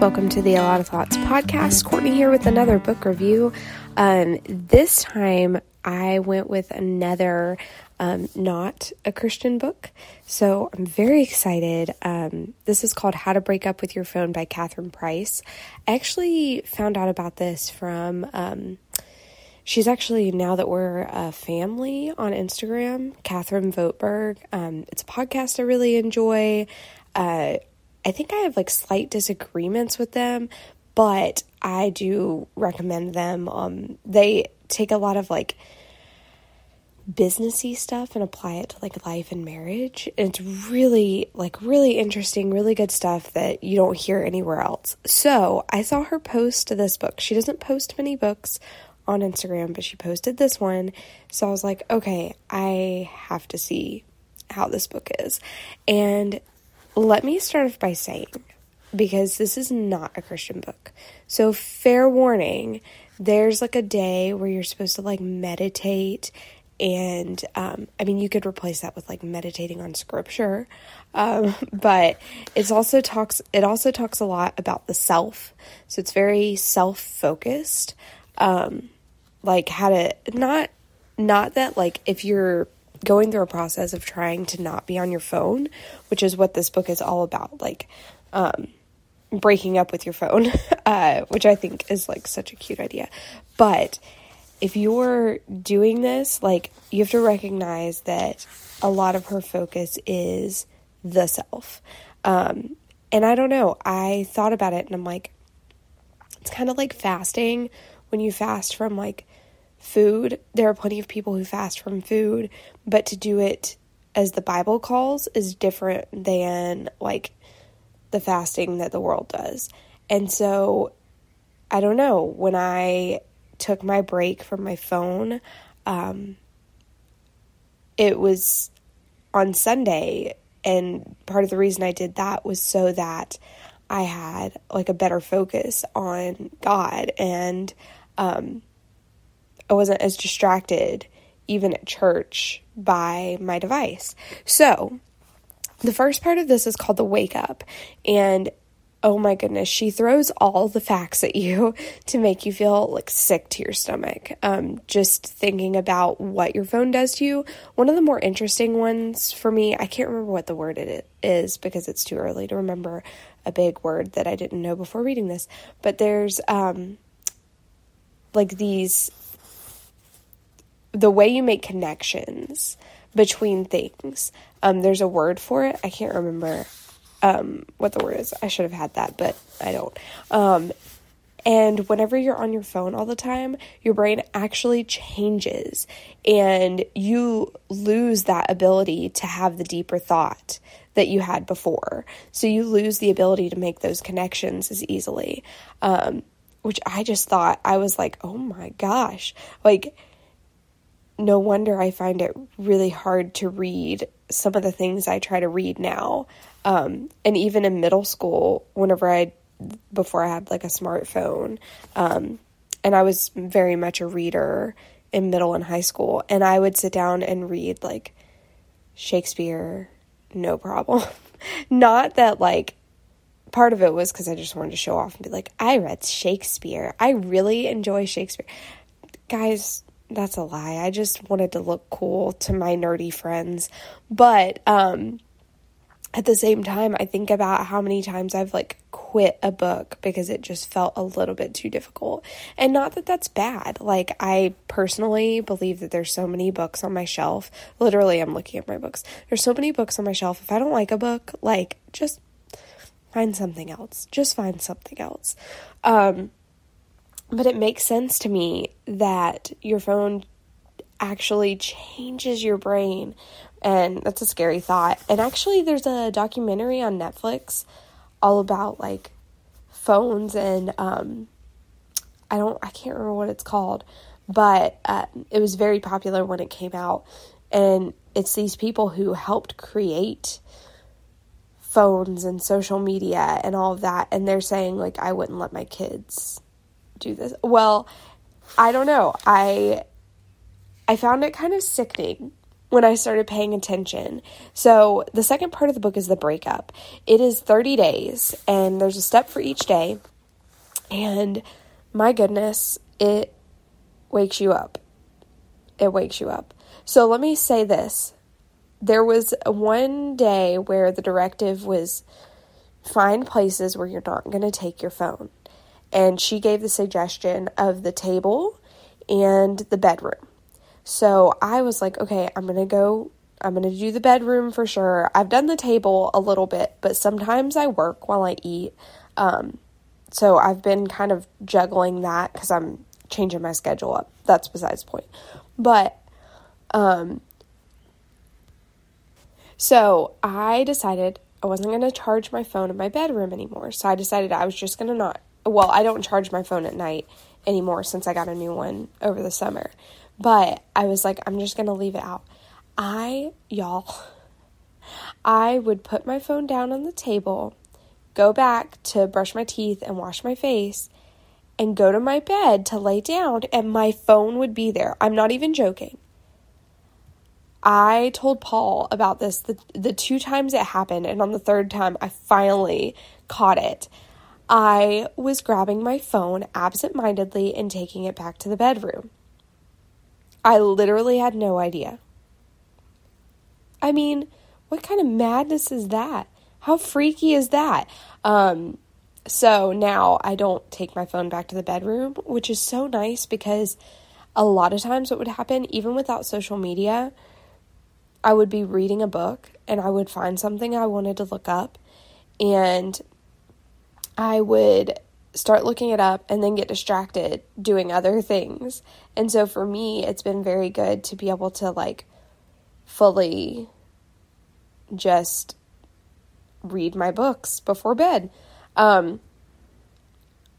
Welcome to the A Lot of Thoughts podcast. Courtney here with another book review. Um, this time I went with another um, not a Christian book. So I'm very excited. Um, this is called How to Break Up with Your Phone by Catherine Price. I actually found out about this from. Um, she's actually now that we're a family on Instagram, Catherine Votberg. Um, it's a podcast I really enjoy. Uh, I think I have like slight disagreements with them, but I do recommend them. Um, they take a lot of like businessy stuff and apply it to like life and marriage. And it's really like really interesting, really good stuff that you don't hear anywhere else. So I saw her post this book. She doesn't post many books on Instagram, but she posted this one. So I was like, okay, I have to see how this book is. And let me start off by saying, because this is not a Christian book. So, fair warning, there's like a day where you're supposed to like meditate. And um, I mean, you could replace that with like meditating on scripture, um, but it's also talks. It also talks a lot about the self, so it's very self focused. Um, like how to not not that like if you're going through a process of trying to not be on your phone, which is what this book is all about, like um, breaking up with your phone, uh, which I think is like such a cute idea. But if you're doing this, like you have to recognize that a lot of her focus is the self. Um, and I don't know, I thought about it and I'm like, it's kind of like fasting when you fast from like food. There are plenty of people who fast from food, but to do it as the Bible calls is different than like the fasting that the world does. And so I don't know, when I took my break from my phone, um, it was on Sunday. And part of the reason I did that was so that I had like a better focus on God and um, I wasn't as distracted, even at church, by my device. So, the first part of this is called the wake up. And oh my goodness, she throws all the facts at you to make you feel like sick to your stomach. Um, just thinking about what your phone does to you. One of the more interesting ones for me, I can't remember what the word it is because it's too early to remember a big word that I didn't know before reading this. But there's um, like these the way you make connections between things. Um, there's a word for it. I can't remember um, what the word is. I should have had that, but I don't. Um, and whenever you're on your phone all the time, your brain actually changes and you lose that ability to have the deeper thought that you had before. So you lose the ability to make those connections as easily. Um, which I just thought, I was like, oh my gosh. Like, no wonder I find it really hard to read some of the things I try to read now. Um, and even in middle school, whenever I, before I had like a smartphone, um, and I was very much a reader in middle and high school, and I would sit down and read like Shakespeare, no problem. Not that like part of it was because I just wanted to show off and be like, I read Shakespeare. I really enjoy Shakespeare. Guys, that's a lie. I just wanted to look cool to my nerdy friends. But um at the same time, I think about how many times I've like quit a book because it just felt a little bit too difficult. And not that that's bad. Like, I personally believe that there's so many books on my shelf. Literally, I'm looking at my books. There's so many books on my shelf. If I don't like a book, like, just find something else. Just find something else. Um, but it makes sense to me that your phone actually changes your brain. And that's a scary thought. And actually, there's a documentary on Netflix all about like phones and um, I don't, I can't remember what it's called, but uh, it was very popular when it came out. And it's these people who helped create phones and social media and all of that. And they're saying, like, I wouldn't let my kids do this. Well, I don't know. I I found it kind of sickening when I started paying attention. So, the second part of the book is the breakup. It is 30 days, and there's a step for each day. And my goodness, it wakes you up. It wakes you up. So, let me say this there was one day where the directive was find places where you're not going to take your phone. And she gave the suggestion of the table and the bedroom. So I was like, okay, I'm going to go, I'm going to do the bedroom for sure. I've done the table a little bit, but sometimes I work while I eat. Um, so I've been kind of juggling that because I'm changing my schedule up. That's besides the point. But, um, so I decided I wasn't going to charge my phone in my bedroom anymore. So I decided I was just going to not, well, I don't charge my phone at night anymore since I got a new one over the summer. But I was like, I'm just going to leave it out. I, y'all, I would put my phone down on the table, go back to brush my teeth and wash my face, and go to my bed to lay down, and my phone would be there. I'm not even joking. I told Paul about this the, the two times it happened, and on the third time, I finally caught it. I was grabbing my phone absentmindedly and taking it back to the bedroom. I literally had no idea. I mean, what kind of madness is that? How freaky is that? Um, so now I don't take my phone back to the bedroom, which is so nice because a lot of times what would happen, even without social media, I would be reading a book and I would find something I wanted to look up and I would start looking it up and then get distracted doing other things. And so for me, it's been very good to be able to like fully just read my books before bed. Um,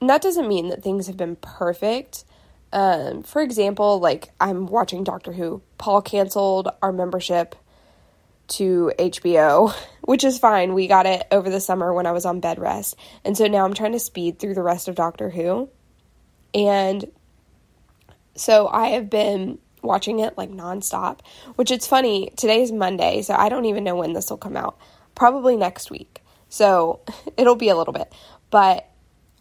that doesn't mean that things have been perfect. Um, for example, like I'm watching Doctor Who. Paul canceled our membership to HBO, which is fine. We got it over the summer when I was on bed rest. And so now I'm trying to speed through the rest of Doctor Who. And so I have been watching it like nonstop, which it's funny. Today is Monday, so I don't even know when this will come out. Probably next week. So it'll be a little bit. But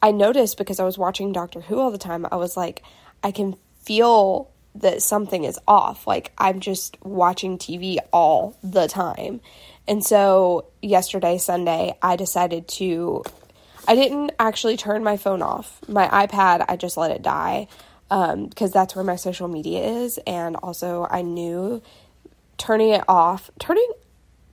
I noticed because I was watching Doctor Who all the time, I was like, I can feel that something is off. Like I'm just watching TV all the time. And so yesterday, Sunday, I decided to. I didn't actually turn my phone off. My iPad, I just let it die because um, that's where my social media is. And also, I knew turning it off, turning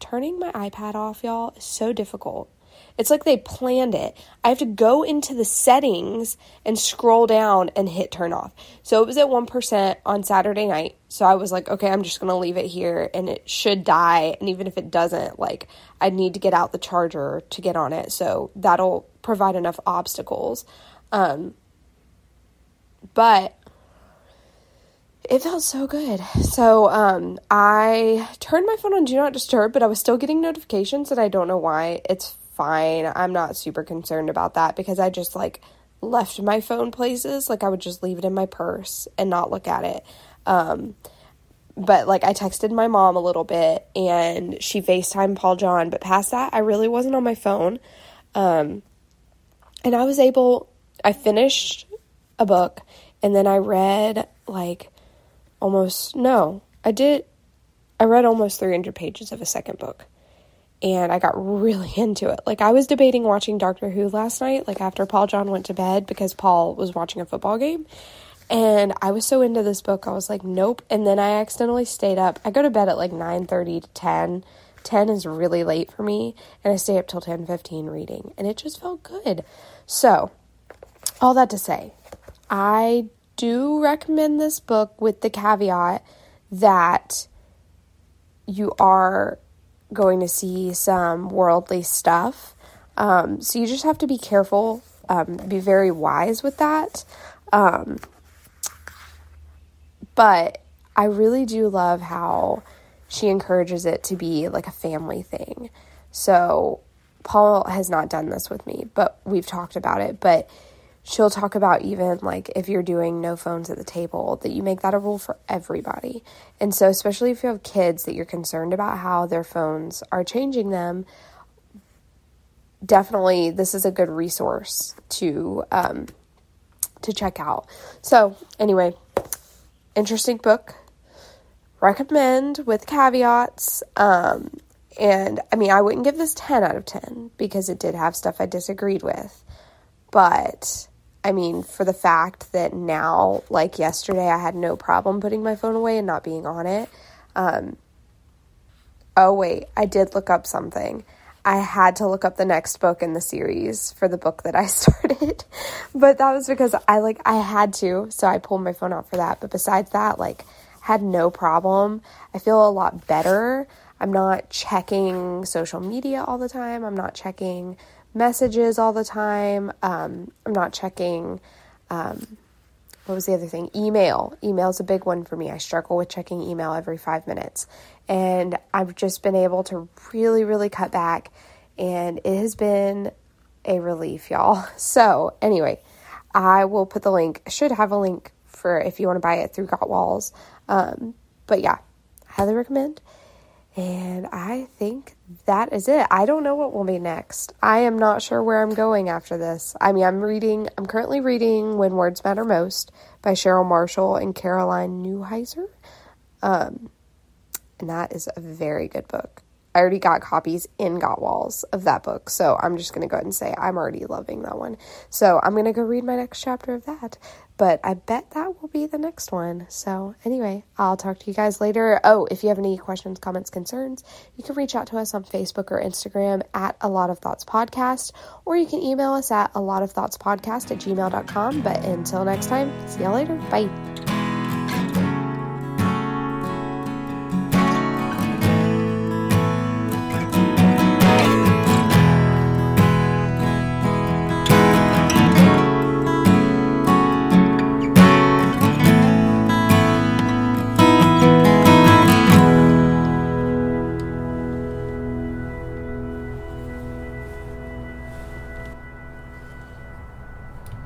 turning my iPad off, y'all, is so difficult. It's like they planned it. I have to go into the settings and scroll down and hit turn off. So it was at 1% on Saturday night. So I was like, okay, I'm just going to leave it here and it should die. And even if it doesn't, like, I need to get out the charger to get on it. So that'll provide enough obstacles. Um, but it felt so good. So um, I turned my phone on Do Not Disturb, but I was still getting notifications, and I don't know why. It's fine. I'm not super concerned about that because I just like left my phone places. Like I would just leave it in my purse and not look at it. Um, but like I texted my mom a little bit and she FaceTime Paul John, but past that, I really wasn't on my phone. Um, and I was able, I finished a book and then I read like almost, no, I did, I read almost 300 pages of a second book and I got really into it. Like I was debating watching Doctor Who last night, like after Paul John went to bed because Paul was watching a football game. And I was so into this book, I was like, nope. And then I accidentally stayed up. I go to bed at like 9:30 to 10. 10 is really late for me, and I stay up till 10:15 reading, and it just felt good. So, all that to say, I do recommend this book with the caveat that you are going to see some worldly stuff. Um, so you just have to be careful, um, be very wise with that. Um, but I really do love how she encourages it to be like a family thing. So Paul has not done this with me, but we've talked about it. But she'll talk about even like if you're doing no phones at the table, that you make that a rule for everybody. And so, especially if you have kids that you're concerned about how their phones are changing them, definitely this is a good resource to um, to check out. So, anyway, interesting book. Recommend with caveats. Um, and I mean, I wouldn't give this 10 out of 10 because it did have stuff I disagreed with. But I mean, for the fact that now, like yesterday, I had no problem putting my phone away and not being on it. Um, oh, wait, I did look up something. I had to look up the next book in the series for the book that I started. but that was because I like I had to, so I pulled my phone out for that. But besides that, like had no problem. I feel a lot better. I'm not checking social media all the time. I'm not checking messages all the time. Um, I'm not checking, um, what was the other thing? Email. Email is a big one for me. I struggle with checking email every five minutes. And I've just been able to really, really cut back. And it has been a relief, y'all. So, anyway, I will put the link, should have a link for if you want to buy it through Got Walls. Um, but yeah, highly recommend. And I think that is it. I don't know what will be next. I am not sure where I'm going after this. I mean, I'm reading, I'm currently reading When Words Matter Most by Cheryl Marshall and Caroline Newheiser. Um, and that is a very good book. I already got copies in Got Walls of that book, so I'm just going to go ahead and say I'm already loving that one. So I'm going to go read my next chapter of that but I bet that will be the next one. So, anyway, I'll talk to you guys later. Oh, if you have any questions, comments, concerns, you can reach out to us on Facebook or Instagram at a lot of thoughts podcast, or you can email us at a lot of thoughts podcast at gmail.com. But until next time, see y'all later. Bye.